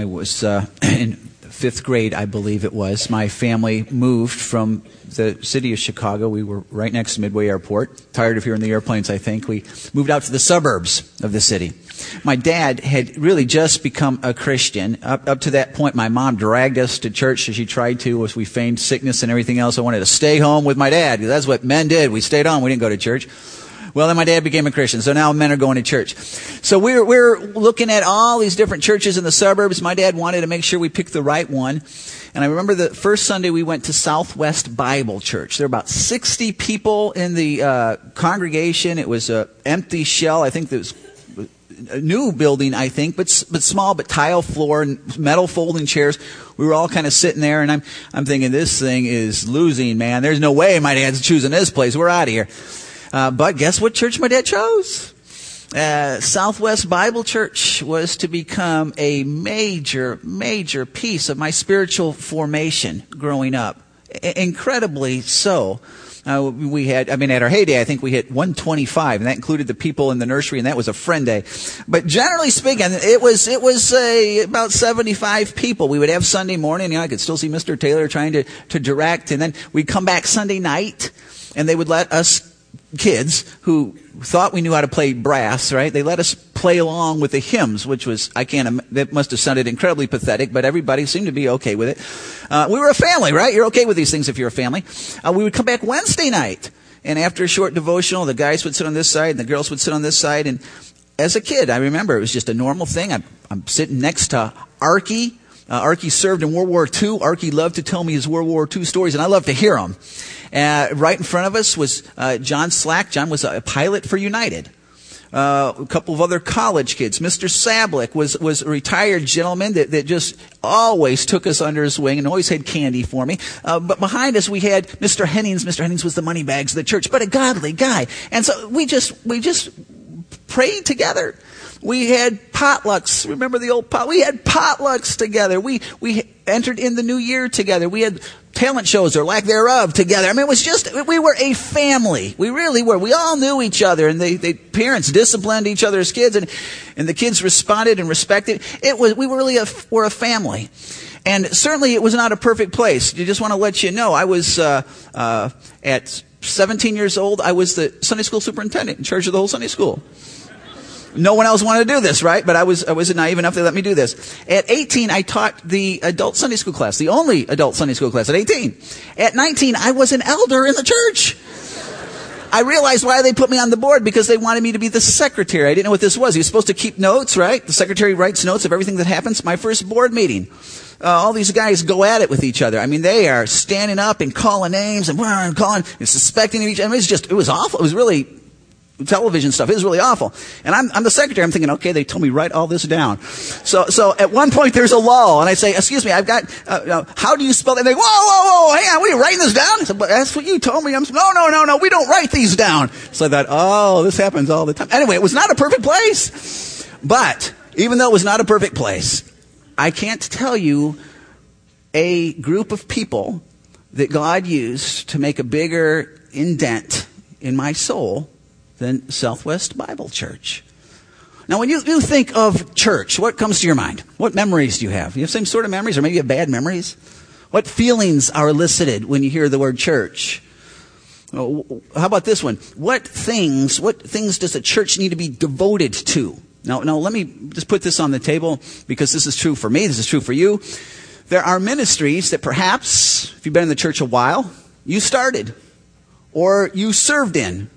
I was uh, in fifth grade, I believe it was. My family moved from the city of Chicago. We were right next to Midway Airport. Tired of hearing the airplanes, I think. We moved out to the suburbs of the city. My dad had really just become a Christian. Up, up to that point, my mom dragged us to church as she tried to as we feigned sickness and everything else. I wanted to stay home with my dad. That's what men did. We stayed home. We didn't go to church. Well, then my dad became a Christian, so now men are going to church. So we're, we're looking at all these different churches in the suburbs. My dad wanted to make sure we picked the right one. And I remember the first Sunday we went to Southwest Bible Church. There were about 60 people in the uh, congregation. It was an empty shell. I think it was a new building, I think, but but small, but tile floor and metal folding chairs. We were all kind of sitting there, and I'm I'm thinking this thing is losing, man. There's no way my dad's choosing this place. We're out of here. Uh, but guess what church my dad chose? Uh, Southwest Bible Church was to become a major, major piece of my spiritual formation growing up. I- incredibly so. Uh, we had, I mean, at our heyday, I think we hit 125, and that included the people in the nursery, and that was a friend day. But generally speaking, it was, it was uh, about 75 people. We would have Sunday morning, you know, I could still see Mr. Taylor trying to, to direct, and then we'd come back Sunday night, and they would let us kids who thought we knew how to play brass, right? They let us play along with the hymns, which was, I can't, that must have sounded incredibly pathetic, but everybody seemed to be okay with it. Uh, we were a family, right? You're okay with these things if you're a family. Uh, we would come back Wednesday night, and after a short devotional, the guys would sit on this side and the girls would sit on this side, and as a kid, I remember it was just a normal thing. I'm, I'm sitting next to Arky. Uh, Arky served in World War II. Archie loved to tell me his World War II stories, and I love to hear them. Uh, right in front of us was uh, John Slack. John was a pilot for United. Uh, a couple of other college kids. Mr. Sablick was, was a retired gentleman that, that just always took us under his wing and always had candy for me. Uh, but behind us we had Mr. Hennings. Mr. Hennings was the money bags of the church, but a godly guy. And so we just, we just prayed together. We had potlucks. Remember the old pot? We had potlucks together. We, we entered in the new year together. We had talent shows or lack thereof together. I mean, it was just, we were a family. We really were. We all knew each other and the, parents disciplined each other's kids and, and the kids responded and respected. It was, we were really a, were a family. And certainly it was not a perfect place. You just want to let you know, I was, uh, uh, at 17 years old, I was the Sunday school superintendent in charge of the whole Sunday school. No one else wanted to do this, right? But I was, I was naive enough they let me do this. At 18, I taught the adult Sunday school class, the only adult Sunday school class at 18. At 19, I was an elder in the church. I realized why they put me on the board because they wanted me to be the secretary. I didn't know what this was. You're supposed to keep notes, right? The secretary writes notes of everything that happens. My first board meeting. Uh, all these guys go at it with each other. I mean, they are standing up and calling names and calling and suspecting each other. I mean, it was just, it was awful. It was really television stuff. It was really awful. And I'm, I'm the secretary. I'm thinking, okay, they told me write all this down. So, so at one point there's a lull, and I say, excuse me, I've got, uh, uh, how do you spell that? And they whoa, whoa, whoa, hang on, we writing this down? I said, but that's what you told me. I'm no, no, no, no, we don't write these down. So I thought, oh, this happens all the time. Anyway, it was not a perfect place. But, even though it was not a perfect place, I can't tell you a group of people that God used to make a bigger indent in my soul than Southwest Bible Church. Now, when you, you think of church, what comes to your mind? What memories do you have? You have same sort of memories, or maybe you have bad memories? What feelings are elicited when you hear the word church? Oh, how about this one? What things, what things does a church need to be devoted to? Now, now let me just put this on the table because this is true for me, this is true for you. There are ministries that perhaps, if you've been in the church a while, you started or you served in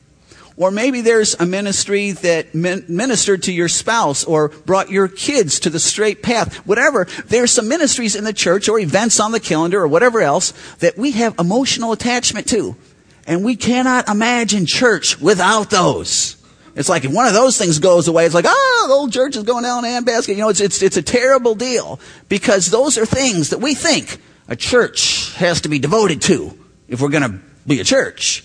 or maybe there's a ministry that ministered to your spouse or brought your kids to the straight path. Whatever. There's some ministries in the church or events on the calendar or whatever else that we have emotional attachment to. And we cannot imagine church without those. It's like if one of those things goes away, it's like, oh, the old church is going down in a handbasket. You know, it's, it's, it's a terrible deal because those are things that we think a church has to be devoted to if we're going to be a church.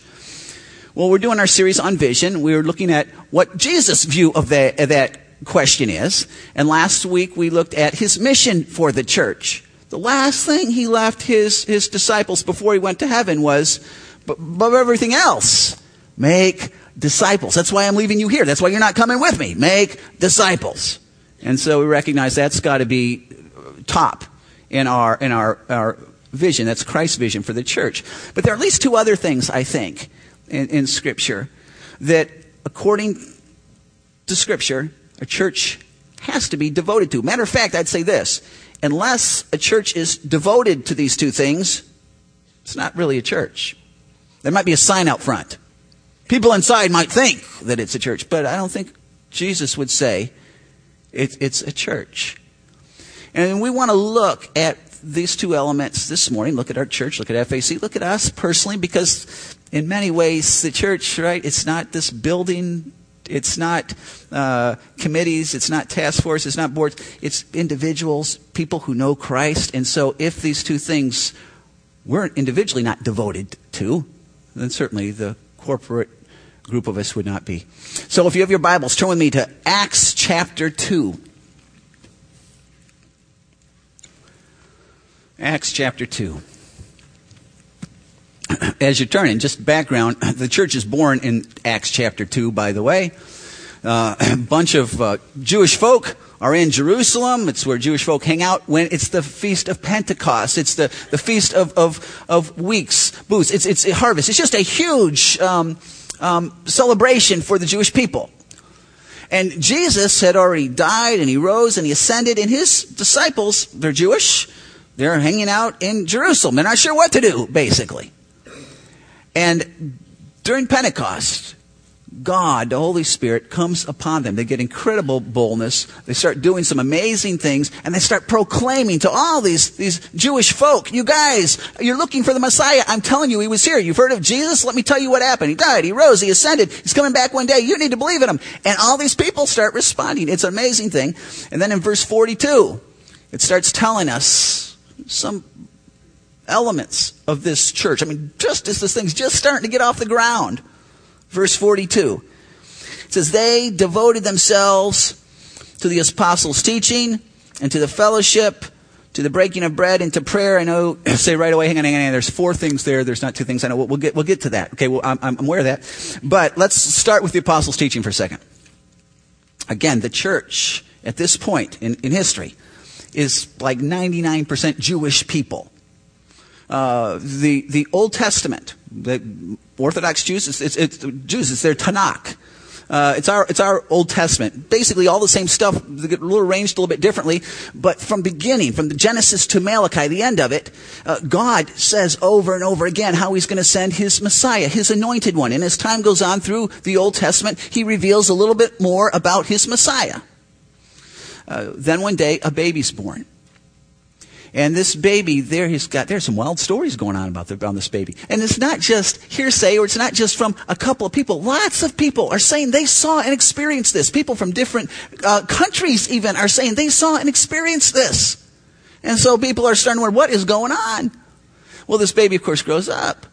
Well, we're doing our series on vision. We are looking at what Jesus' view of that, of that question is. And last week we looked at his mission for the church. The last thing he left his, his disciples before he went to heaven was, above everything else, make disciples. That's why I'm leaving you here. That's why you're not coming with me. Make disciples. And so we recognize that's got to be uh, top in our, in our, our vision. That's Christ's vision for the church. But there are at least two other things, I think, in, in Scripture that, according to Scripture, a church has to be devoted to. Matter of fact, I'd say this unless a church is devoted to these two things, it's not really a church. There might be a sign out front. People inside might think that it's a church, but I don't think Jesus would say it, it's a church. And we want to look at these two elements this morning. Look at our church, look at FAC, look at us personally, because in many ways, the church, right, it's not this building, it's not uh, committees, it's not task force, it's not boards, it's individuals, people who know Christ. And so if these two things weren't individually not devoted to, then certainly the corporate group of us would not be. So if you have your Bibles, turn with me to Acts chapter 2. Acts chapter 2. As you're turning, just background, the church is born in Acts chapter 2, by the way. Uh, a bunch of uh, Jewish folk are in Jerusalem. It's where Jewish folk hang out when it's the feast of Pentecost. It's the, the feast of, of, of weeks, booths. It's, it's a harvest. It's just a huge um, um, celebration for the Jewish people. And Jesus had already died and he rose and he ascended, and his disciples, they're Jewish, they're hanging out in Jerusalem. They're not sure what to do, basically. And during Pentecost, God, the Holy Spirit, comes upon them. They get incredible boldness. They start doing some amazing things, and they start proclaiming to all these, these Jewish folk, you guys, you're looking for the Messiah. I'm telling you, he was here. You've heard of Jesus? Let me tell you what happened. He died, he rose, he ascended, he's coming back one day. You need to believe in him. And all these people start responding. It's an amazing thing. And then in verse 42, it starts telling us some elements of this church. I mean, just as this thing's just starting to get off the ground. Verse 42. It says, They devoted themselves to the apostles' teaching and to the fellowship, to the breaking of bread and to prayer. I know, say right away, hang on, hang on, hang on. There's four things there. There's not two things. I know. We'll, we'll get, we'll get to that. Okay, well, I'm, I'm aware of that. But let's start with the apostles' teaching for a second. Again, the church at this point in, in history is like 99% Jewish people. Uh, the, the Old Testament, the Orthodox Jews, it's, it's, it's Jews, it's their Tanakh. Uh, it's our it's our Old Testament. Basically, all the same stuff, a little arranged a little bit differently. But from beginning, from the Genesis to Malachi, the end of it, uh, God says over and over again how He's going to send His Messiah, His anointed one. And as time goes on through the Old Testament, He reveals a little bit more about His Messiah. Uh, then one day, a baby's born. And this baby, there he's got, there's some wild stories going on about, the, this baby. And it's not just hearsay or it's not just from a couple of people. Lots of people are saying they saw and experienced this. People from different uh, countries even are saying they saw and experienced this. And so people are starting to wonder, what is going on? Well, this baby, of course, grows up.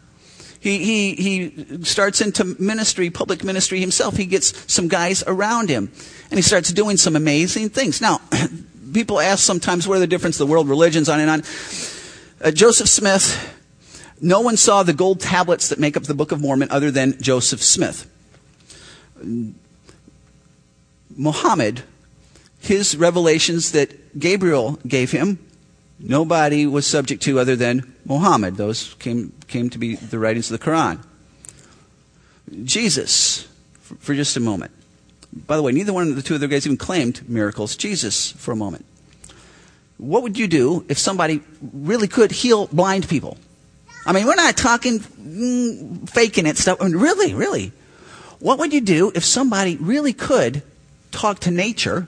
He, he, he starts into ministry, public ministry himself. He gets some guys around him. And he starts doing some amazing things. Now, people ask sometimes what are the difference the world religions on and on. Uh, Joseph Smith, no one saw the gold tablets that make up the Book of Mormon other than Joseph Smith. Muhammad, his revelations that Gabriel gave him, nobody was subject to other than Muhammad. Those came, came to be the writings of the Quran. Jesus, for, just a moment. By the way, neither one of the two other guys even claimed miracles. Jesus, for a moment. What would you do if somebody really could heal blind people? I mean, we're not talking mm, faking it stuff. I mean, really, really. What would you do if somebody really could talk to nature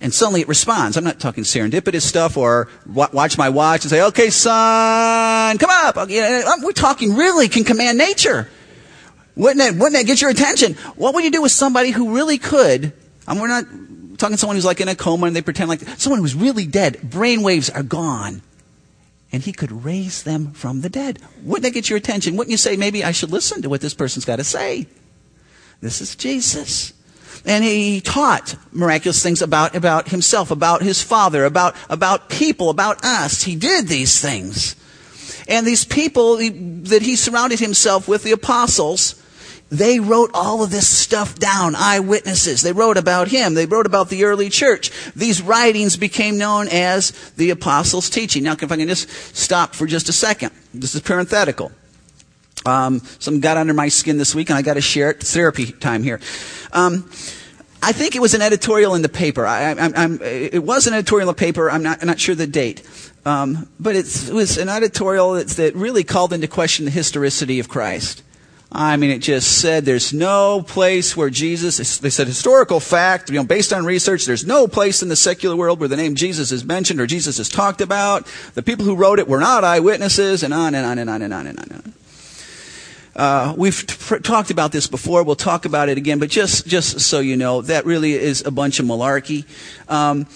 and suddenly it responds? I'm not talking serendipitous stuff or watch my watch and say, okay, son, come up. We're talking really can command nature. Wouldn't that, wouldn't that get your attention? What would you do with somebody who really could? I we're not talking to someone who's like in a coma and they pretend like someone who's really dead. Brain waves are gone. And he could raise them from the dead. Wouldn't that get your attention? Wouldn't you say, maybe I should listen to what this person's got to say? This is Jesus. And he taught miraculous things about, about himself, about his father, about, about people, about us. He did these things. And these people that he surrounded himself with, the apostles, they wrote all of this stuff down, eyewitnesses. They wrote about him. They wrote about the early church. These writings became known as the apostles' teaching. Now, if I can just stop for just a second. This is parenthetical. Um, something got under my skin this week, and I got to share it. Therapy time here. Um, I think it was an editorial in the paper. I, I, it was an editorial in the paper. I'm not, I'm not sure the date. Um, but it was an editorial that, that really called into question the historicity of Christ. I mean, it just said there's no place where Jesus, they said historical fact, you know, based on research, there's no place in the secular world where the name Jesus is mentioned or Jesus is talked about. The people who wrote it were not eyewitnesses, and on and on and on and on and on and on. Uh, we've talked about this before. We'll talk about it again, but just, just so you know, that really is a bunch of malarkey. Um,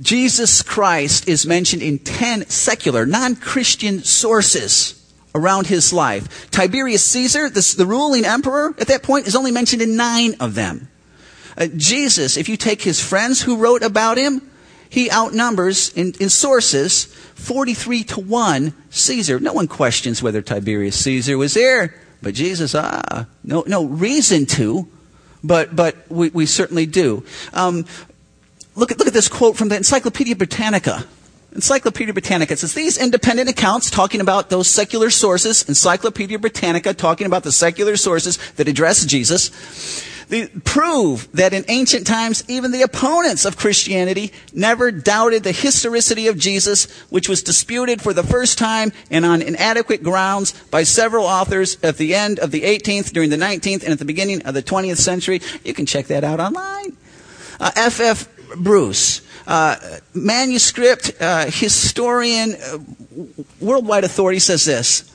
Jesus Christ is mentioned in 10 secular, non-Christian sources around his life. Tiberius Caesar, this, the ruling emperor at that point, is only mentioned in nine of them. Uh, Jesus, if you take his friends who wrote about him, he outnumbers in, in sources 43 to 1 Caesar. No one questions whether Tiberius Caesar was there, but Jesus, ah, no, no reason to, but, but we, we certainly do. Um, look, at, look at this quote from the Encyclopedia Britannica. Encyclopedia Britannica says these independent accounts talking about those secular sources, Encyclopedia Britannica talking about the secular sources that address Jesus, they prove that in ancient times even the opponents of Christianity never doubted the historicity of Jesus, which was disputed for the first time and on inadequate grounds by several authors at the end of the 18th, during the 19th, and at the beginning of the 20th century. You can check that out online. F.F. Uh, F. Bruce, uh, manuscript uh, historian, uh, worldwide authority says this.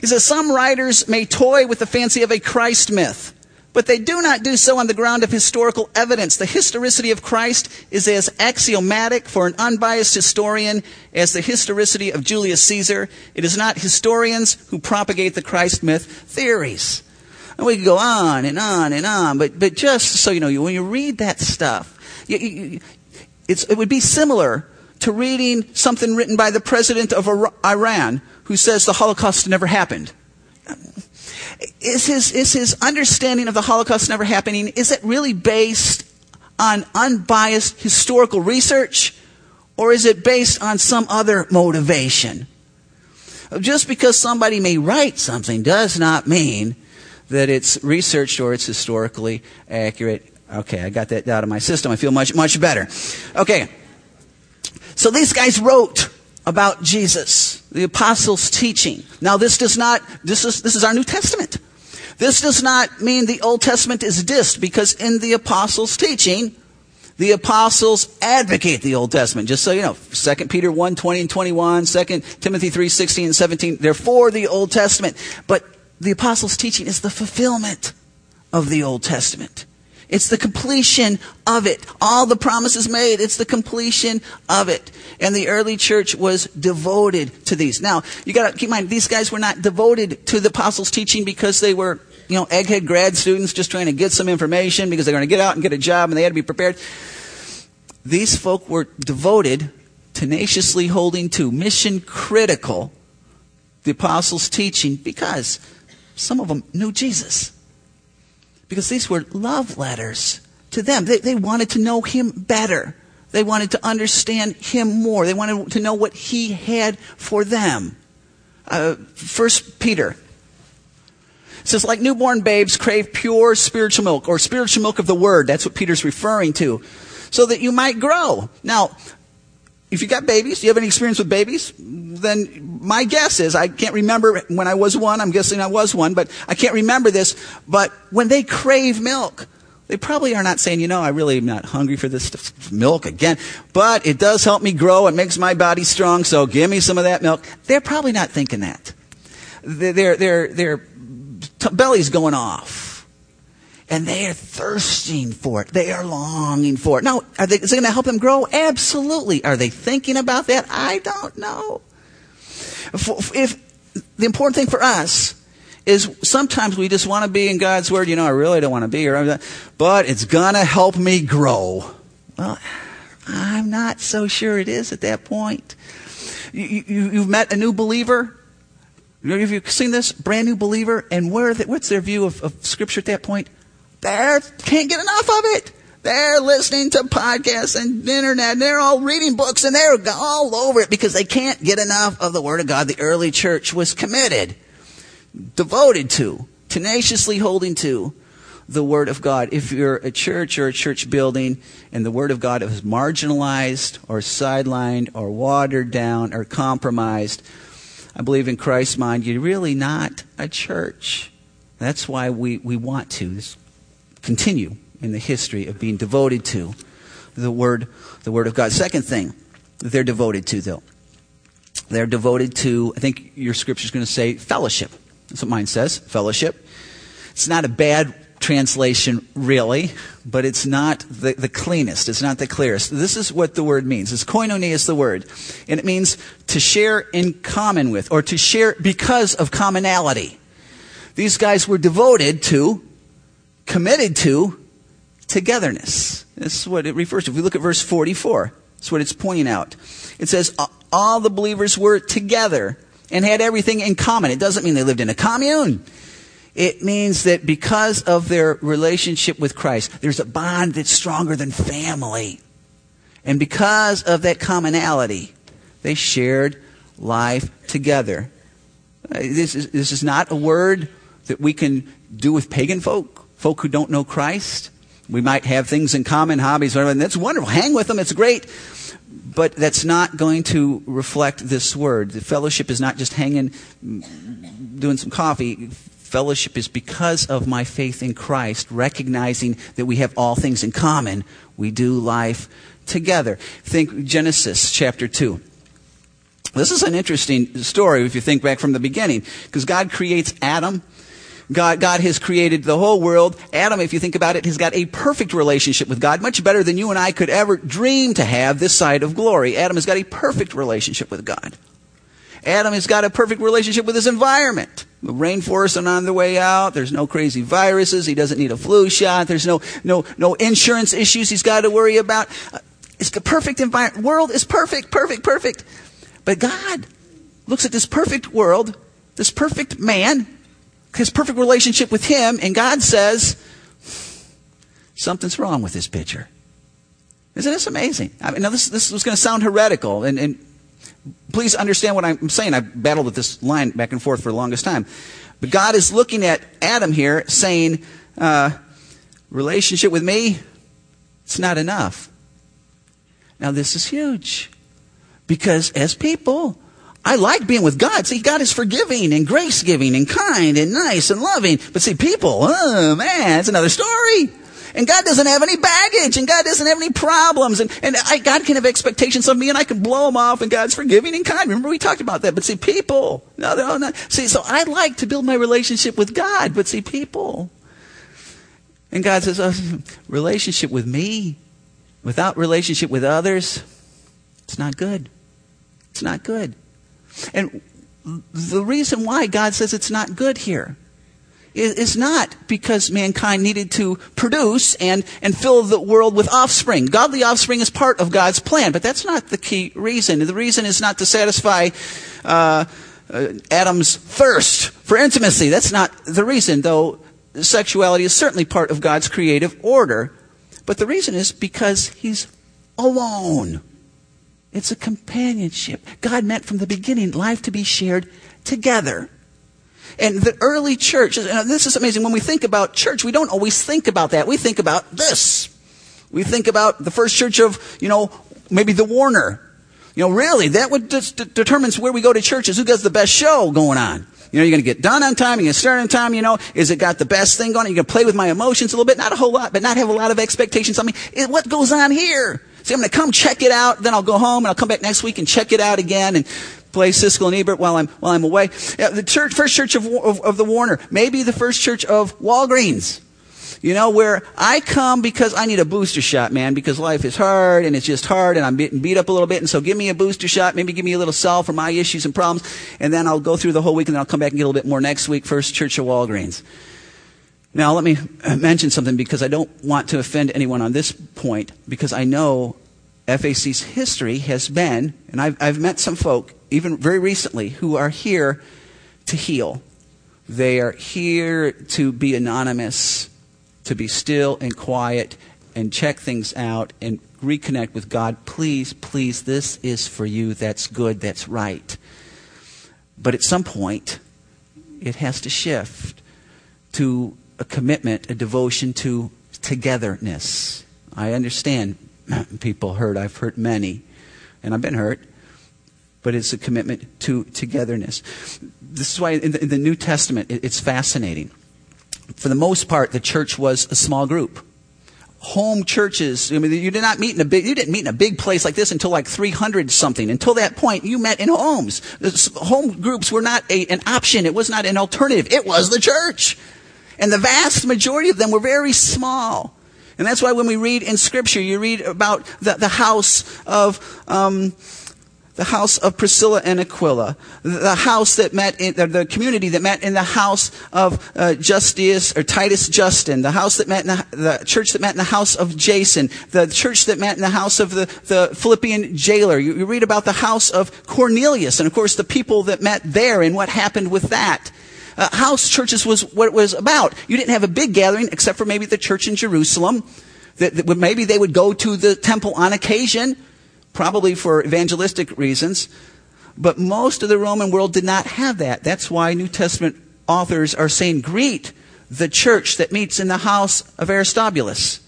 He says, Some writers may toy with the fancy of a Christ myth, but they do not do so on the ground of historical evidence. The historicity of Christ is as axiomatic for an unbiased historian as the historicity of Julius Caesar. It is not historians who propagate the Christ myth theories. And we could go on and on and on, but, but just so you know, when you read that stuff, you, you, it would be similar to reading something written by the president of Iran who says the Holocaust never happened. Is his, is his understanding of the Holocaust never happening, is it really based on unbiased historical research? Or is it based on some other motivation? Just because somebody may write something does not mean that it's researched or it's historically accurate Okay, I got that out of my system. I feel much, much better. Okay. So these guys wrote about Jesus, the apostles' teaching. Now this does not, this is, this is our New Testament. This does not mean the Old Testament is dissed because in the apostles' teaching, the apostles advocate the Old Testament. Just so you know, 2 Peter 1, 20 and 21, 2 Timothy 3, 16 and 17, they're for the Old Testament. But the apostles' teaching is the fulfillment of the Old Testament. It's the completion of it. All the promises made, it's the completion of it. And the early church was devoted to these. Now, you gotta keep in mind, these guys were not devoted to the apostles' teaching because they were, you know, egghead grad students just trying to get some information because they're going to get out and get a job and they had to be prepared. These folk were devoted, tenaciously holding to, mission critical, the apostles' teaching because some of them knew Jesus because these were love letters to them. They, they wanted to know him better. They wanted to understand him more. They wanted to know what he had for them. Uh, First Peter says, like newborn babes crave pure spiritual milk or spiritual milk of the word. That's what Peter's referring to. So that you might grow. Now, if you got babies, do you have any experience with babies? Then my guess is, I can't remember when I was one, I'm guessing I was one, but I can't remember this, but when they crave milk, they probably are not saying, you know, I really am not hungry for this milk again, but it does help me grow, it makes my body strong, so give me some of that milk. They're probably not thinking that. Their, their, their belly's going off and they are thirsting for it. They are longing for it. Now, are they, is it going to help them grow? Absolutely. Are they thinking about that? I don't know. If, if the important thing for us is sometimes we just want to be in God's Word. You know, I really don't want to be here, but it's going to help me grow. Well, I'm not so sure it is at that point. You, you, you've met a new believer Have you seen this? Brand new believer, and where they, what's their view of, of Scripture at that point? They can't get enough of it. They're listening to podcasts and internet. And they're all reading books and they're all over it because they can't get enough of the Word of God. The early church was committed, devoted to, tenaciously holding to the Word of God. If you're a church or a church building and the Word of God is marginalized or sidelined or watered down or compromised, I believe in Christ's mind, you're really not a church. That's why we, we want to continue in the history of being devoted to the Word, the Word of God. Second thing they're devoted to, though, they're devoted to, I think your scripture is going to say fellowship. That's what mine says, fellowship. It's not a bad translation, really, but it's not the, the cleanest. It's not the clearest. This is what the word means. It's koinonia is the word. And it means to share in common with, or to share because of commonality. These guys were devoted to, committed to, togetherness. This is what it refers to. If we look at verse 44, that's what it's pointing out. It says, all the believers were together and had everything in common. It doesn't mean they lived in a commune. It means that because of their relationship with Christ, there's a bond that's stronger than family. And because of that commonality, they shared life together. Uh, this is, this is not a word that we can do with pagan folk, folk who don't know Christ. We might have things in common, hobbies, whatever, and that's wonderful. Hang with them, it's great. But that's not going to reflect this word. The fellowship is not just hanging, doing some coffee. Fellowship is because of my faith in Christ, recognizing that we have all things in common. We do life together. Think Genesis chapter 2. This is an interesting story if you think back from the beginning, because God creates Adam God, God has created the whole world. Adam, if you think about it, has got a perfect relationship with God, much better than you and I could ever dream to have this side of glory. Adam has got a perfect relationship with God. Adam has got a perfect relationship with his environment. The rainforests are on the way out. There's no crazy viruses. He doesn't need a flu shot. There's no, no, no insurance issues he's got to worry about. Uh, it's the perfect environment. World is perfect, perfect, perfect. But God looks at this perfect world, this perfect man, his perfect relationship with him, and God says, something's wrong with this picture. Isn't this amazing? I mean, now this, this was going to sound heretical, and, and please understand what I'm saying. I've battled with this line back and forth for the longest time. But God is looking at Adam here saying, uh, relationship with me, it's not enough. Now, this is huge. Because as people, I like being with God. See, God is forgiving and grace giving and kind and nice and loving. But see, people, oh man, it's another story. And God doesn't have any baggage and God doesn't have any problems. And, and I, God can have expectations of me and I can blow them off and God's forgiving and kind. Remember we talked about that. But see, people, no, no, no. See, so I like to build my relationship with God. But see, people. And God says, oh, relationship with me without relationship with others, it's not good. It's not good. And the reason why God says it's not good here is not because mankind needed to produce and, and fill the world with offspring. Godly offspring is part of God's plan, but that's not the key reason. The reason is not to satisfy uh, uh, Adam's thirst for intimacy. That's not the reason, though sexuality is certainly part of God's creative order. But the reason is because he's alone. It's a companionship. God meant from the beginning life to be shared together. And the early church, and this is amazing, when we think about church, we don't always think about that. We think about this. We think about the first church of, you know, maybe the Warner. You know, really, that would de- determines where we go to churches, who does the best show going on. You know, you're going to get done on time, you're going to start on time, you know, is it got the best thing going? You're going to play with my emotions a little bit, not a whole lot, but not have a lot of expectations on me. What goes on here? See, I'm going to come check it out, then I'll go home and I'll come back next week and check it out again and play Siskel and Ebert while I'm while I'm away. Yeah, the church, first church of, of, of the Warner, maybe the first church of Walgreens. You know, where I come because I need a booster shot, man, because life is hard and it's just hard and I'm getting beat up a little bit. And so give me a booster shot, maybe give me a little solve for my issues and problems. And then I'll go through the whole week and then I'll come back and get a little bit more next week. First Church of Walgreens. Now, let me mention something because I don't want to offend anyone on this point because I know FAC's history has been, and I've, I've met some folk, even very recently, who are here to heal. They are here to be anonymous, to be still and quiet and check things out and reconnect with God. Please, please, this is for you. That's good. That's right. But at some point, it has to shift to a commitment, a devotion to togetherness. I understand people hurt. I've hurt many, and I've been hurt. But it's a commitment to togetherness. This is why in the, in the New Testament it's fascinating. For the most part, the church was a small group home churches. I mean, you did not meet in a big, you didn't meet in a big place like this until like 300 something. Until that point, you met in homes. Home groups were not a, an option. It was not an alternative. It was the church. And the vast majority of them were very small. And that's why when we read in Scripture, you read about the, the house of, um, the house of Priscilla and Aquila, the house that met in the community that met in the house of uh, Justius or Titus Justin, the house that met in the, the, church that met in the house of Jason, the church that met in the house of the, the Philippian jailer. You, you read about the house of Cornelius, and of course the people that met there and what happened with that. Uh, house churches was what it was about. You didn't have a big gathering except for maybe the church in Jerusalem. That, that maybe they would go to the temple on occasion probably for evangelistic reasons. But most of the Roman world did not have that. That's why New Testament authors are saying, greet the church that meets in the house of Aristobulus.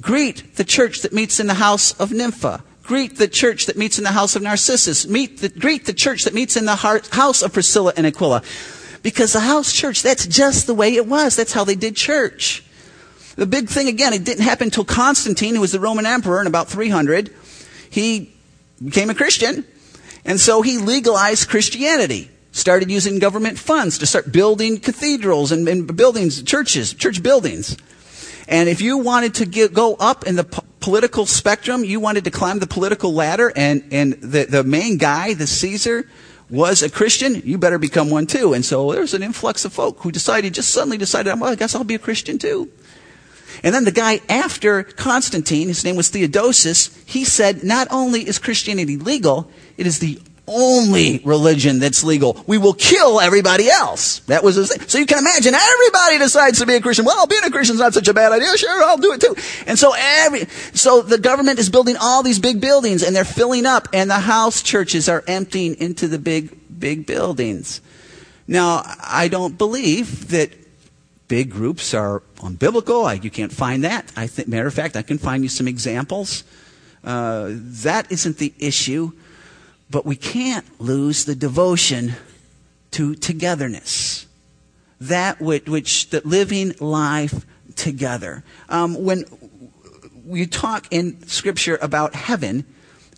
Greet the church that meets in the house of Nympha. Greet the church that meets in the house of Narcissus. Meet the, greet the church that meets in the house of Priscilla and Aquila. Because the house church, that's just the way it was. That's how they did church. The big thing, again, it didn't happen until Constantine, who was the Roman emperor in about 300 he became a Christian. And so he legalized Christianity, started using government funds to start building cathedrals and, and buildings, churches, church buildings. And if you wanted to get, go up in the po- political spectrum, you wanted to climb the political ladder, and, and the, the main guy, the Caesar, was a Christian, you better become one too. And so there's an influx of folk who decided, just suddenly decided, well, I guess I'll be a Christian too. And then the guy after Constantine, his name was Theodosius, he said, not only is Christianity legal, it is the only religion that's legal. We will kill everybody else. That was his thing. So you can imagine everybody decides to be a Christian. Well, being a Christian's not such a bad idea. Sure, I'll do it too. And so every, so the government is building all these big buildings and they're filling up and the house churches are emptying into the big, big buildings. Now, I don't believe that big groups are unbiblical. I, you can't find that. I think, matter of fact, I can find you some examples. Uh, that isn't the issue, but we can't lose the devotion to togetherness. That which, which that living life together. Um, when you talk in Scripture about heaven,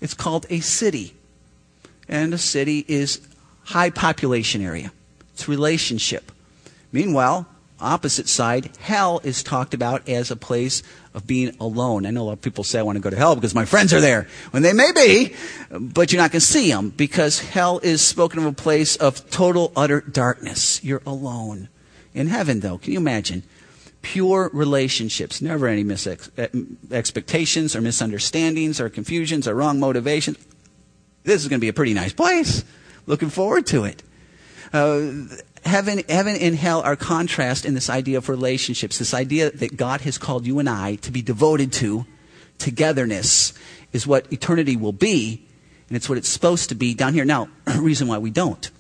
it's called a city, and a city is high population area. It's relationship. Meanwhile, opposite side, hell is talked about as a place of being alone. I know a lot of people say I want to go to hell because my friends are there. When they may be, but you're not going to see them because hell is spoken of a place of total, utter darkness. You're alone. In heaven, though, can you imagine? Pure relationships, never any mis- expectations or misunderstandings or confusions or wrong motivations. This is going to be a pretty nice place. Looking forward to it. Uh, heaven, heaven and hell are contrast in this idea of relationships, this idea that God has called you and I to be devoted to. Togetherness is what eternity will be, and it's what it's supposed to be down here. Now, reason why we don't.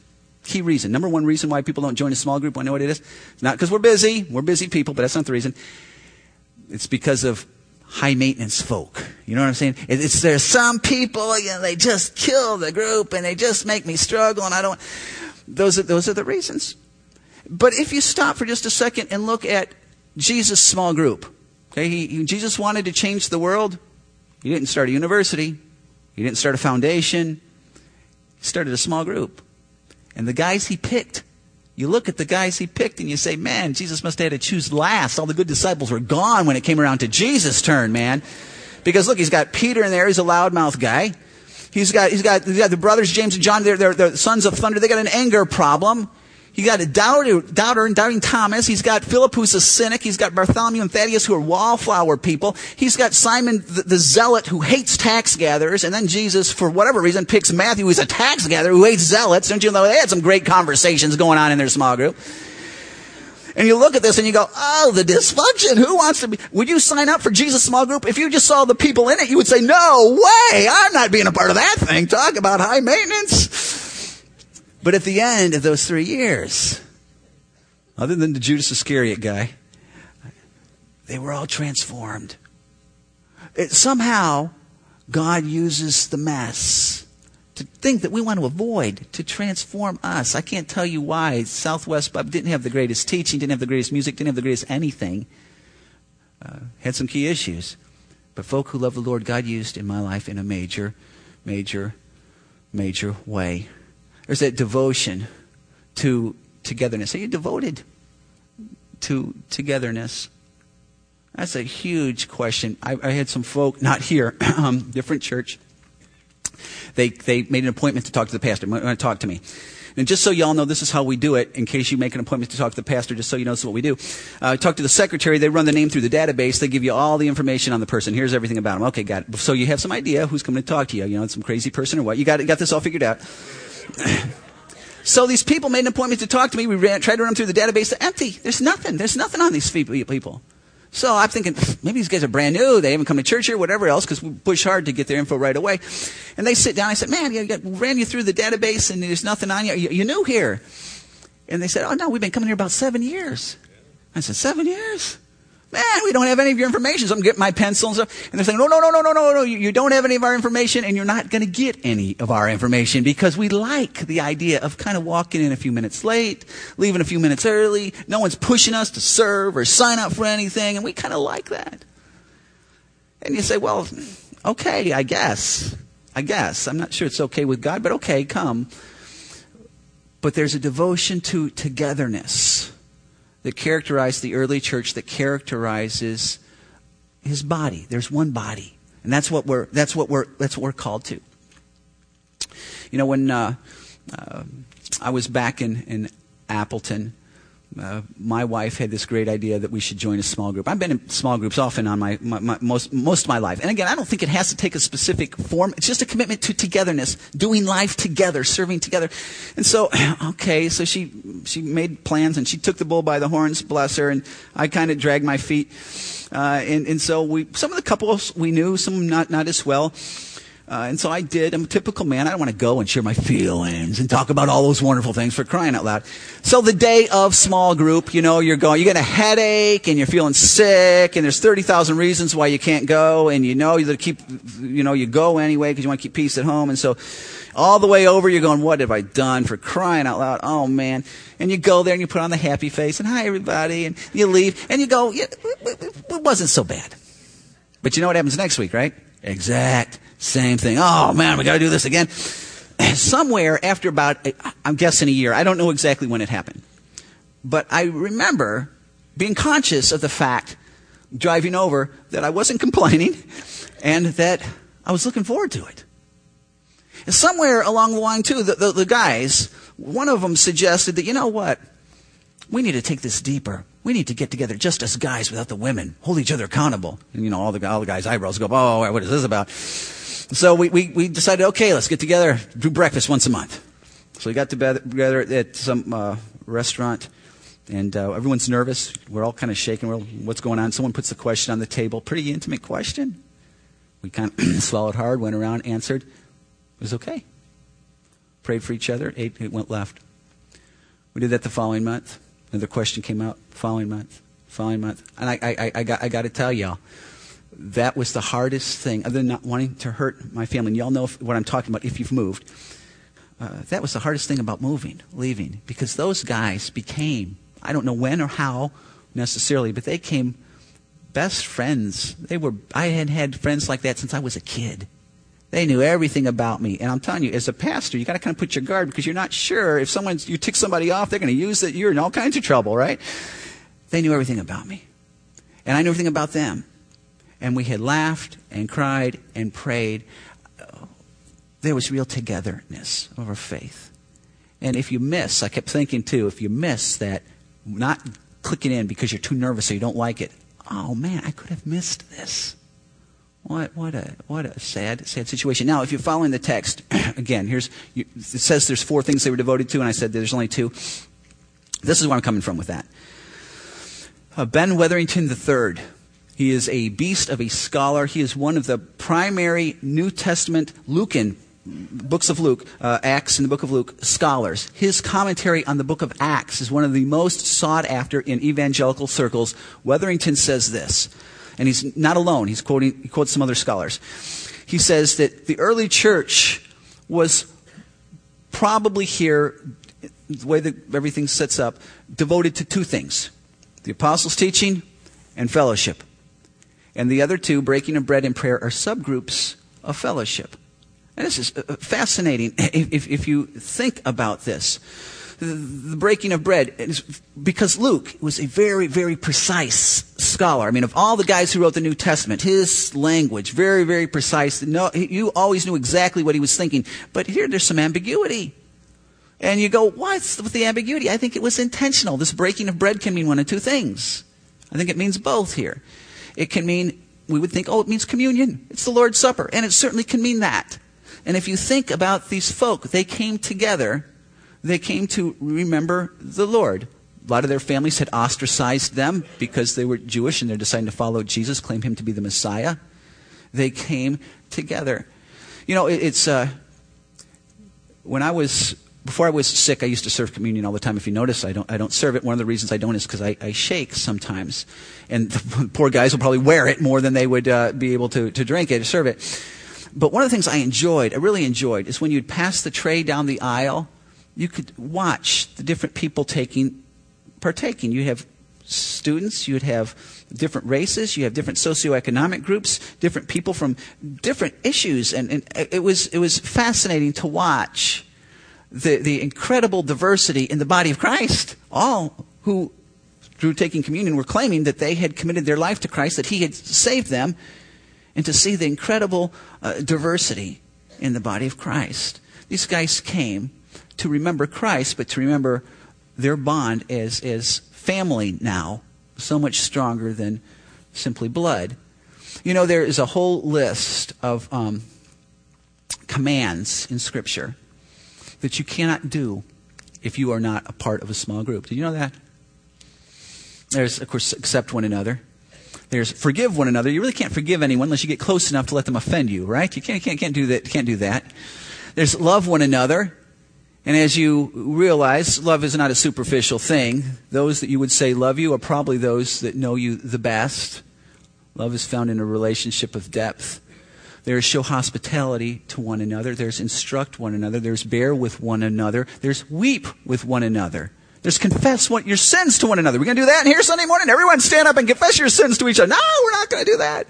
Key reason. Number one reason why people don't join a small group. I know what it is. It's not because we're busy. We're busy people, but that's not the reason. It's because of high maintenance folk. You know what I'm saying? It's there's some people, you know, they just kill the group and they just make me struggle and I don't those are, those are the reasons. But if you stop for just a second and look at Jesus' small group, okay, he, he, Jesus wanted to change the world. He didn't start a university. He didn't start a foundation. He started a small group. And the guys he picked, you look at the guys he picked and you say, man, Jesus must have had to choose last. All the good disciples were gone when it came around to Jesus' turn, man. Because look, he's got Peter in there. He's a loudmouth guy. He's got, he's got, he's got the brothers, James and John, they're, they're, they're sons of thunder. They got an anger problem. You got a doubter, doubter and doubting Thomas. He's got Philip, who's a cynic. He's got Bartholomew and Thaddeus, who are wallflower people. He's got Simon, the, the zealot, who hates tax gatherers. And then Jesus, for whatever reason, picks Matthew, who's a tax gatherer, who hates zealots. Don't you know? They had some great conversations going on in their small group. And you look at this and you go, oh, the dysfunction. Who wants to be? Would you sign up for Jesus small group? If you just saw the people in it, you would say, no way. I'm not being a part of that thing. Talk about high maintenance. But at the end of those three years, other than the Judas Iscariot guy, they were all transformed. It, somehow, God uses the mess to think that we want to avoid to transform us. I can't tell you why. Southwest Bub didn't have the greatest teaching, didn't have the greatest music, didn't have the greatest anything. Uh, had some key issues. But folk who love the Lord, God used in my life in a major, major, major way. There's that devotion to togetherness. Are you devoted to togetherness? That's a huge question. I, I had some folk, not here, different church, they, they made an appointment to talk to the pastor. Want to talk to me. And just so y'all know, this is how we do it, in case you make an appointment to talk to the pastor, just so you know this is what we do. Uh, talk to the secretary, they run the name through the database, they give you all the information on the person. Here's everything about him. Okay, got it. So you have some idea who's coming to talk to you. You know, some crazy person or what. You got, got this all figured out. so these people made an appointment to talk to me. We ran, tried to run them through the database. They're empty. There's nothing. There's nothing on these people. So I'm thinking, maybe these guys are brand new. They haven't come to church here, whatever else, because we push hard to get their info right away. And they sit down. I said, man, you ran you through the database and there's nothing on you. You're new here. And they said, oh, no, we've been coming here about seven years. I said, seven years? Man, we don't have any of your information. So I'm getting my pencil and stuff. And they're saying, no, no, no, no, no, no, no. You, you don't have any of our information and you're not going to get any of our information because we like the idea of kind of walking in a few minutes late, leaving a few minutes early. No one's pushing us to serve or sign up for anything. And we kind of like that. And you say, well, okay, I guess. I guess. I'm not sure it's okay with God, but okay, come. But there's a devotion to togetherness that characterized the early church that characterizes his body. There's one body. And that's what we're, that's what we're, that's what we're called to. You know, when uh, uh, I was back in, in Appleton, uh, my wife had this great idea that we should join a small group. I've been in small groups often on my, my, my, most most of my life, and again, I don't think it has to take a specific form. It's just a commitment to togetherness, doing life together, serving together. And so, okay, so she she made plans and she took the bull by the horns, bless her, and I kind of dragged my feet. Uh, and and so we some of the couples we knew, some not not as well. Uh, and so I did. I'm a typical man. I don't want to go and share my feelings and talk about all those wonderful things for crying out loud. So the day of small group, you know, you're going, you get a headache and you're feeling sick and there's 30,000 reasons why you can't go and you know you keep, you know, you go anyway because you want to keep peace at home. And so all the way over, you're going, what have I done for crying out loud? Oh man. And you go there and you put on the happy face and hi everybody and you leave and you go, it wasn't so bad. But you know what happens next week, right? Exact same thing. Oh man, we got to do this again. Somewhere after about, I'm guessing a year, I don't know exactly when it happened, but I remember being conscious of the fact, driving over, that I wasn't complaining and that I was looking forward to it. And somewhere along the line, too, the, the, the guys, one of them suggested that, you know what? We need to take this deeper. We need to get together just as guys without the women, hold each other accountable. And, you know, all the, all the guys' eyebrows go, oh, what is this about? So we, we, we decided, okay, let's get together, do breakfast once a month. So we got together at some uh, restaurant, and uh, everyone's nervous. We're all kind of shaking. We're, what's going on? Someone puts the question on the table. Pretty intimate question. We kind of swallowed hard, went around, answered. It was okay. Prayed for each other, ate, it went left. We did that the following month. Another question came out, following month, following month. And I, I, I, got, I got to tell y'all, that was the hardest thing, other than not wanting to hurt my family. And y'all know if, what I'm talking about if you've moved. Uh, that was the hardest thing about moving, leaving, because those guys became, I don't know when or how necessarily, but they came best friends. They were, I had had friends like that since I was a kid. They knew everything about me. And I'm telling you, as a pastor, you got to kind of put your guard because you're not sure if someone, you tick somebody off, they're going to use it. You're in all kinds of trouble, right? They knew everything about me. And I knew everything about them and we had laughed and cried and prayed. There was real togetherness over faith. And if you miss, I kept thinking too, if you miss that, not clicking in because you're too nervous or you don't like it, oh man, I could have missed this. What, what, a, what a sad, sad situation. Now, if you're following the text, again, here's, it says there's four things they were devoted to, and I said there's only two. This is where I'm coming from with that. Uh, ben Witherington III. He is a beast of a scholar. He is one of the primary New Testament Lucan books of Luke, uh, Acts and the book of Luke, scholars. His commentary on the book of Acts is one of the most sought after in evangelical circles. Witherington says this, and he's not alone. He's quoting, he quotes some other scholars. He says that the early church was probably here, the way that everything sets up, devoted to two things the apostles' teaching and fellowship. And the other two, breaking of bread and prayer, are subgroups of fellowship. And this is uh, fascinating if, if you think about this. The breaking of bread, because Luke was a very, very precise scholar. I mean, of all the guys who wrote the New Testament, his language, very, very precise. No, you always knew exactly what he was thinking. But here, there's some ambiguity. And you go, what's with the ambiguity? I think it was intentional. This breaking of bread can mean one of two things. I think it means both here. It can mean, we would think, oh, it means communion. It's the Lord's Supper. And it certainly can mean that. And if you think about these folk, they came together, they came to remember the Lord. A lot of their families had ostracized them because they were Jewish and they're deciding to follow Jesus, claim him to be the Messiah. They came together. You know, it's uh, when I was before I was sick, I used to serve communion all the time. If you notice, I don't, I don't serve it. One of the reasons I don't is because I, I shake sometimes. And the poor guys will probably wear it more than they would uh, be able to, to drink it, to serve it. But one of the things I enjoyed, I really enjoyed, is when you'd pass the tray down the aisle, you could watch the different people taking, partaking. You have students, you'd have different races, you have different socioeconomic groups, different people from different issues, and, and it was it was fascinating to watch the the incredible diversity in the body of Christ. All who through taking communion were claiming that they had committed their life to Christ, that He had saved them, and to see the incredible uh, diversity in the body of Christ. These guys came to remember Christ, but to remember their bond as, as family now, so much stronger than simply blood. You know, there is a whole list of um, commands in Scripture that you cannot do if you are not a part of a small group. Did you know that? There's, of course, accept one another. There's forgive one another. You really can't forgive anyone unless you get close enough to let them offend you, right? You can't, can't, can't do that. Can't do that. There's love one another. And as you realize, love is not a superficial thing. Those that you would say love you are probably those that know you the best. Love is found in a relationship of depth. There's show hospitality to one another. There's instruct one another. There's bear with one another. There's weep with one another. There's confess one, your sins to one another. We're going to do that here Sunday morning. Everyone stand up and confess your sins to each other. No, we're not going to do that.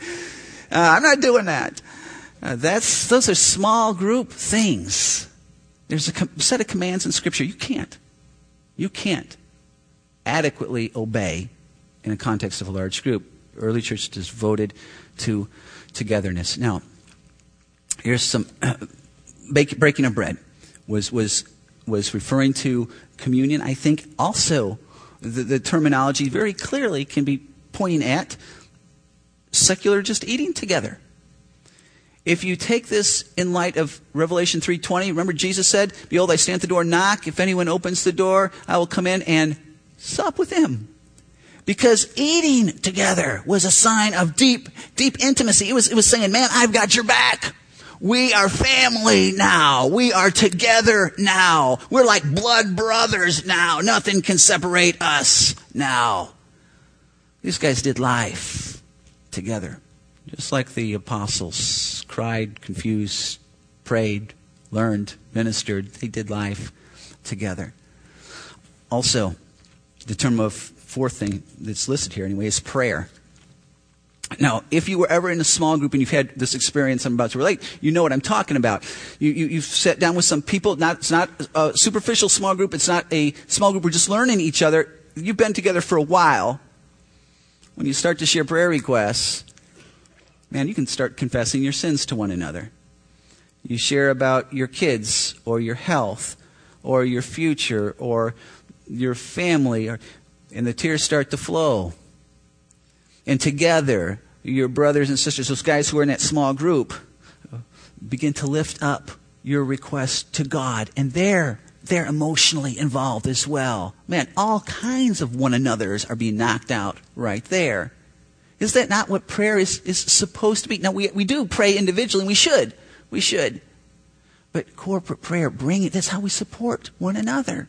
Uh, I'm not doing that. Uh, that's, those are small group things. There's a com- set of commands in Scripture you can't. You can't adequately obey in a context of a large group. Early church is devoted to togetherness. Now, here's some uh, breaking of bread was was was referring to communion, I think also the, the terminology very clearly can be pointing at secular just eating together. If you take this in light of Revelation 3:20, remember Jesus said, "Behold, I stand at the door, knock. If anyone opens the door, I will come in and sup with him." Because eating together was a sign of deep, deep intimacy. It was, it was saying, "Man, I've got your back." We are family now. We are together now. We're like blood brothers now. Nothing can separate us now. These guys did life together. Just like the apostles cried, confused, prayed, learned, ministered, they did life together. Also, the term of fourth thing that's listed here anyway is prayer. Now, if you were ever in a small group and you've had this experience I'm about to relate, you know what I'm talking about. You, you, have sat down with some people. Not, it's not a superficial small group. It's not a small group. We're just learning each other. You've been together for a while. When you start to share prayer requests, man, you can start confessing your sins to one another. You share about your kids or your health or your future or your family, or, and the tears start to flow. And together, your brothers and sisters, those guys who are in that small group, begin to lift up your request to God. And they're, they're emotionally involved as well. Man, all kinds of one another's are being knocked out right there. Is that not what prayer is, is supposed to be? Now, we, we do pray individually, we should. We should. But corporate prayer, bring it. That's how we support one another.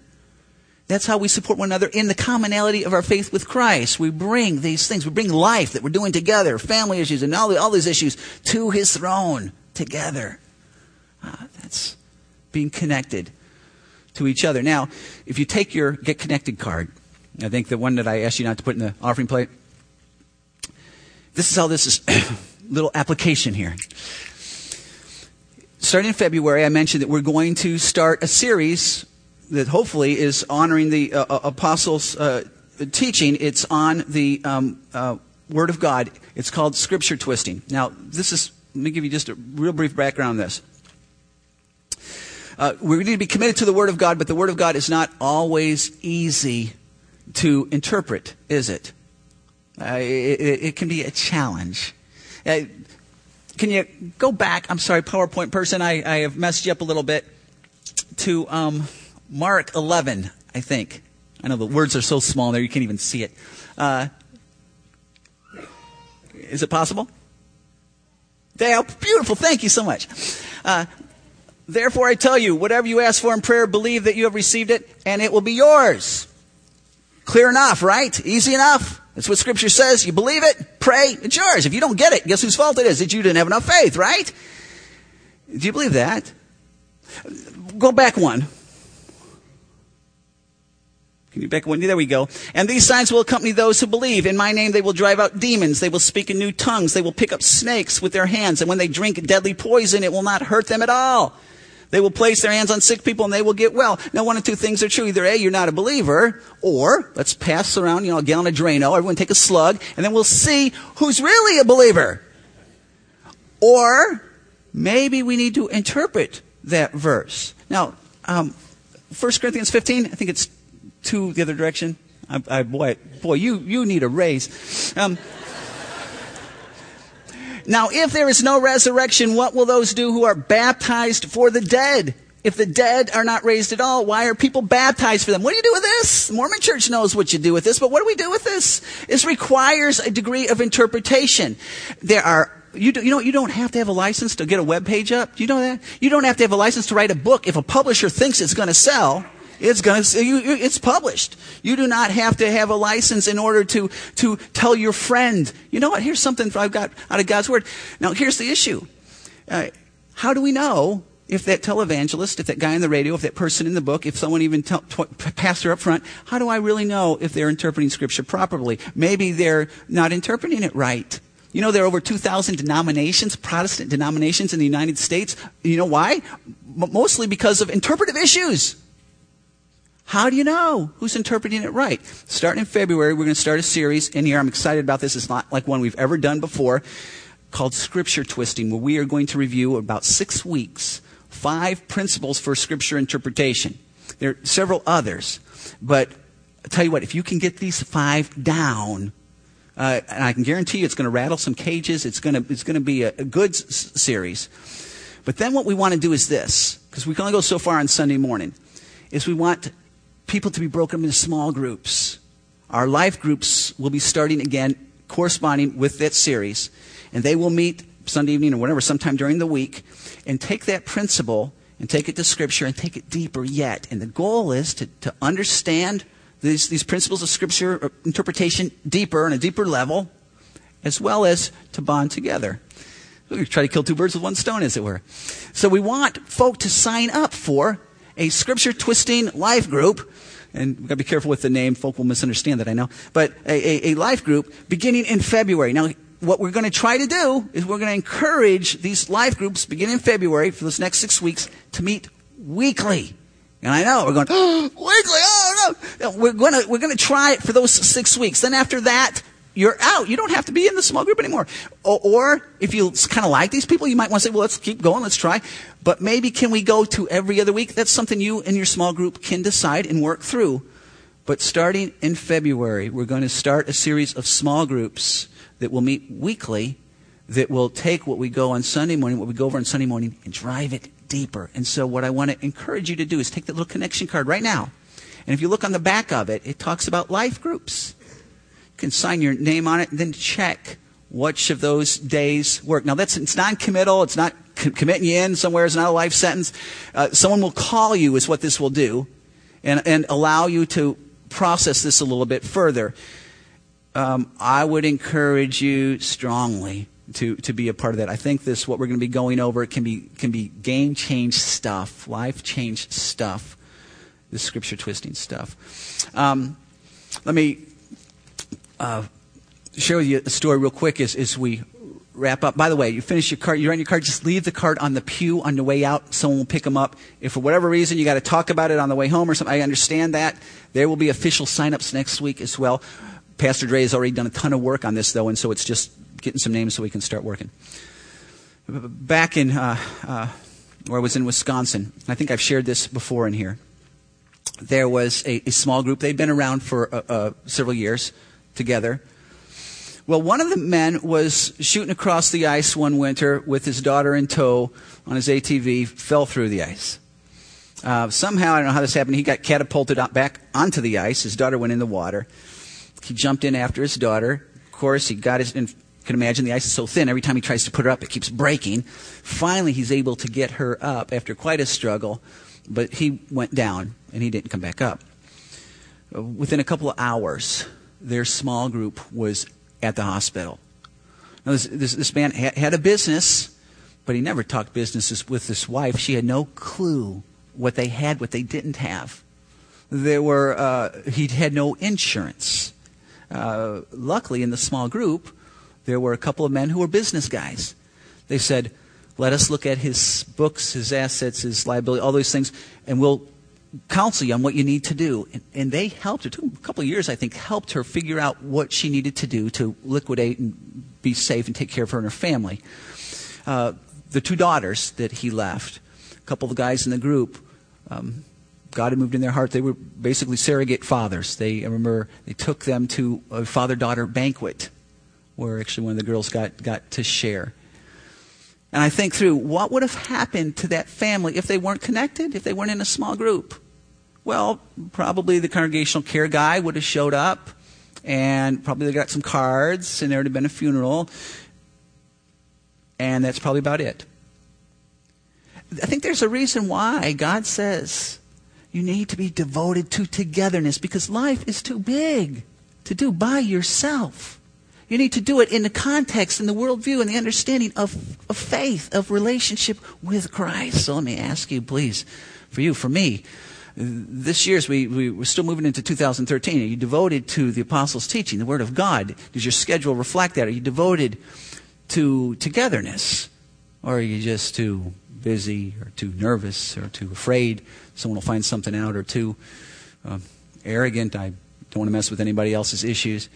That's how we support one another in the commonality of our faith with Christ. We bring these things, we bring life that we're doing together, family issues, and all, all these issues to His throne together. Uh, that's being connected to each other. Now, if you take your Get Connected card, I think the one that I asked you not to put in the offering plate, this is how this is, little application here. Starting in February, I mentioned that we're going to start a series that hopefully is honoring the uh, uh, apostles' uh, teaching. It's on the um, uh, Word of God. It's called Scripture Twisting. Now, this is, let me give you just a real brief background on this. Uh, we need to be committed to the Word of God, but the Word of God is not always easy to interpret, is it? Uh, it, it, can be a challenge. Uh, can you go back? I'm sorry, PowerPoint person, I, I have messed you up a little bit. To um, Mark 11, I think. I know the words are so small there you can't even see it. Uh, is it possible? Dale, beautiful. Thank you so much. Uh, Therefore, I tell you, whatever you ask for in prayer, believe that you have received it, and it will be yours. Clear enough, right? Easy enough. That's what Scripture says. You believe it, pray, it's yours. If you don't get it, guess whose fault it is? That you didn't have enough faith, right? Do you believe that? Go back one. Can you back one? There we go. And these signs will accompany those who believe. In my name they will drive out demons. They will speak in new tongues. They will pick up snakes with their hands. And when they drink deadly poison, it will not hurt them at all. They will place their hands on sick people and they will get well. Now, one of two things are true. Either A, you're not a believer, or let's pass around, you know, a gallon of Drano. Everyone take a slug, and then we'll see who's really a believer. Or maybe we need to interpret that verse. Now, um, 1 Corinthians 15, I think it's to the other direction. I, I, boy, boy, you, you need a raise. Um, now, if there is no resurrection, what will those do who are baptized for the dead? If the dead are not raised at all, why are people baptized for them? What do you do with this? The Mormon Church knows what you do with this, but what do we do with this? This requires a degree of interpretation. There are you, do, you know you don't have to have a license to get a web page up. You know that? You don't have to have a license to write a book if a publisher thinks it's going to sell. It's going to, it's published. You do not have to have a license in order to, to tell your friend, you know what, here's something I've got out of God's Word. Now, here's the issue. Uh, how do we know if that televangelist, if that guy on the radio, if that person in the book, if someone even tell, tw- pastor up front, how do I really know if they're interpreting Scripture properly? Maybe they're not interpreting it right. You know, there are over 2,000 denominations, Protestant denominations in the United States. You know why? M- mostly because of interpretive issues. How do you know who's interpreting it right? Starting in February, we're going to start a series in here. I'm excited about this. It's not like one we've ever done before called Scripture Twisting, where we are going to review about six weeks five principles for Scripture interpretation. There are several others, but I'll tell you what, if you can get these five down, uh, and I can guarantee you it's going to rattle some cages, it's going to, it's going to be a, a good s- series. But then what we want to do is this, because we can only go so far on Sunday morning, is we want people to be broken into small groups. Our life groups will be starting again, corresponding with that series, and they will meet Sunday evening or whatever, sometime during the week, and take that principle and take it to Scripture and take it deeper yet. And the goal is to, to understand these, these principles of Scripture uh, interpretation deeper on a deeper level, as well as to bond together. We try to kill two birds with one stone, as it were. So we want folk to sign up for a scripture twisting life group. And we've got to be careful with the name. Folk will misunderstand that, I know. But a, a, a life group beginning in February. Now, what we're going to try to do is we're going to encourage these life groups beginning in February for this next six weeks to meet weekly. And I know we're going, weekly, oh no. We're going to, we're going to try it for those six weeks. Then after that, you're out. You don't have to be in the small group anymore. Or, or if you kind of like these people, you might want to say, well, let's keep going, let's try. But maybe can we go to every other week? That's something you and your small group can decide and work through. But starting in February, we're going to start a series of small groups that will meet weekly that will take what we go on Sunday morning, what we go over on Sunday morning, and drive it deeper. And so, what I want to encourage you to do is take that little connection card right now. And if you look on the back of it, it talks about life groups can sign your name on it and then check which of those days work. Now, that's it's non-committal. It's not committing you in somewhere. It's not a life sentence. Uh, someone will call you is what this will do and, and allow you to process this a little bit further. Um, I would encourage you strongly to, to be a part of that. I think this, what we're going to be going over, can be, can be game change stuff, life change stuff, the scripture twisting stuff. Um, let me uh, share with you a story real quick as, as we wrap up. By the way, you finish your card, you write your card, just leave the card on the pew on the way out. Someone will pick them up. If for whatever reason you got to talk about it on the way home or something, I understand that. There will be official sign-ups next week as well. Pastor Dre has already done a ton of work on this though, and so it's just getting some names so we can start working. Back in uh, uh, where I was in Wisconsin, I think I've shared this before in here. There was a, a small group. They'd been around for uh, uh several years together. Well, one of the men was shooting across the ice one winter with his daughter in tow on his ATV, fell through the ice. Uh, somehow, I don't know how this happened, he got catapulted back onto the ice. His daughter went in the water. He jumped in after his daughter. Of course, he got his, and can imagine the ice is so thin, every time he tries to put her up, it keeps breaking. Finally, he's able to get her up after quite a struggle, but he went down and he didn't come back up. Within a couple of hours, their small group was at the hospital. Now, this, this, this man had, had a business, but he never talked business with his wife. She had no clue what they had, what they didn't have. There were, uh, he had no insurance. Uh, luckily, in the small group, there were a couple of men who were business guys. They said, let us look at his books, his assets, his liability, all those things, and we'll counsel you on what you need to do. And, and they helped her. It took a couple of years, I think, helped her figure out what she needed to do to liquidate and be safe and take care of her and her family. Uh, the two daughters that he left, a couple of guys in the group, um, God had moved in their heart. They were basically surrogate fathers. They I remember they took them to a father-daughter banquet, where actually one of the girls got got to share. And I think through what would have happened to that family if they weren't connected, if they weren't in a small group. Well, probably the congregational care guy would have showed up, and probably they got some cards, and there would have been a funeral, and that's probably about it. I think there's a reason why God says you need to be devoted to togetherness because life is too big to do by yourself. You need to do it in the context, in the worldview, and the understanding of, of faith, of relationship with Christ. So let me ask you, please, for you, for me, this year's we, we, we're still moving into 2013. Are you devoted to the apostles' teaching, the Word of God? Does your schedule reflect that? Are you devoted to togetherness? Or are you just too busy or too nervous or too afraid someone will find something out or too uh, arrogant? I don't want to mess with anybody else's issues.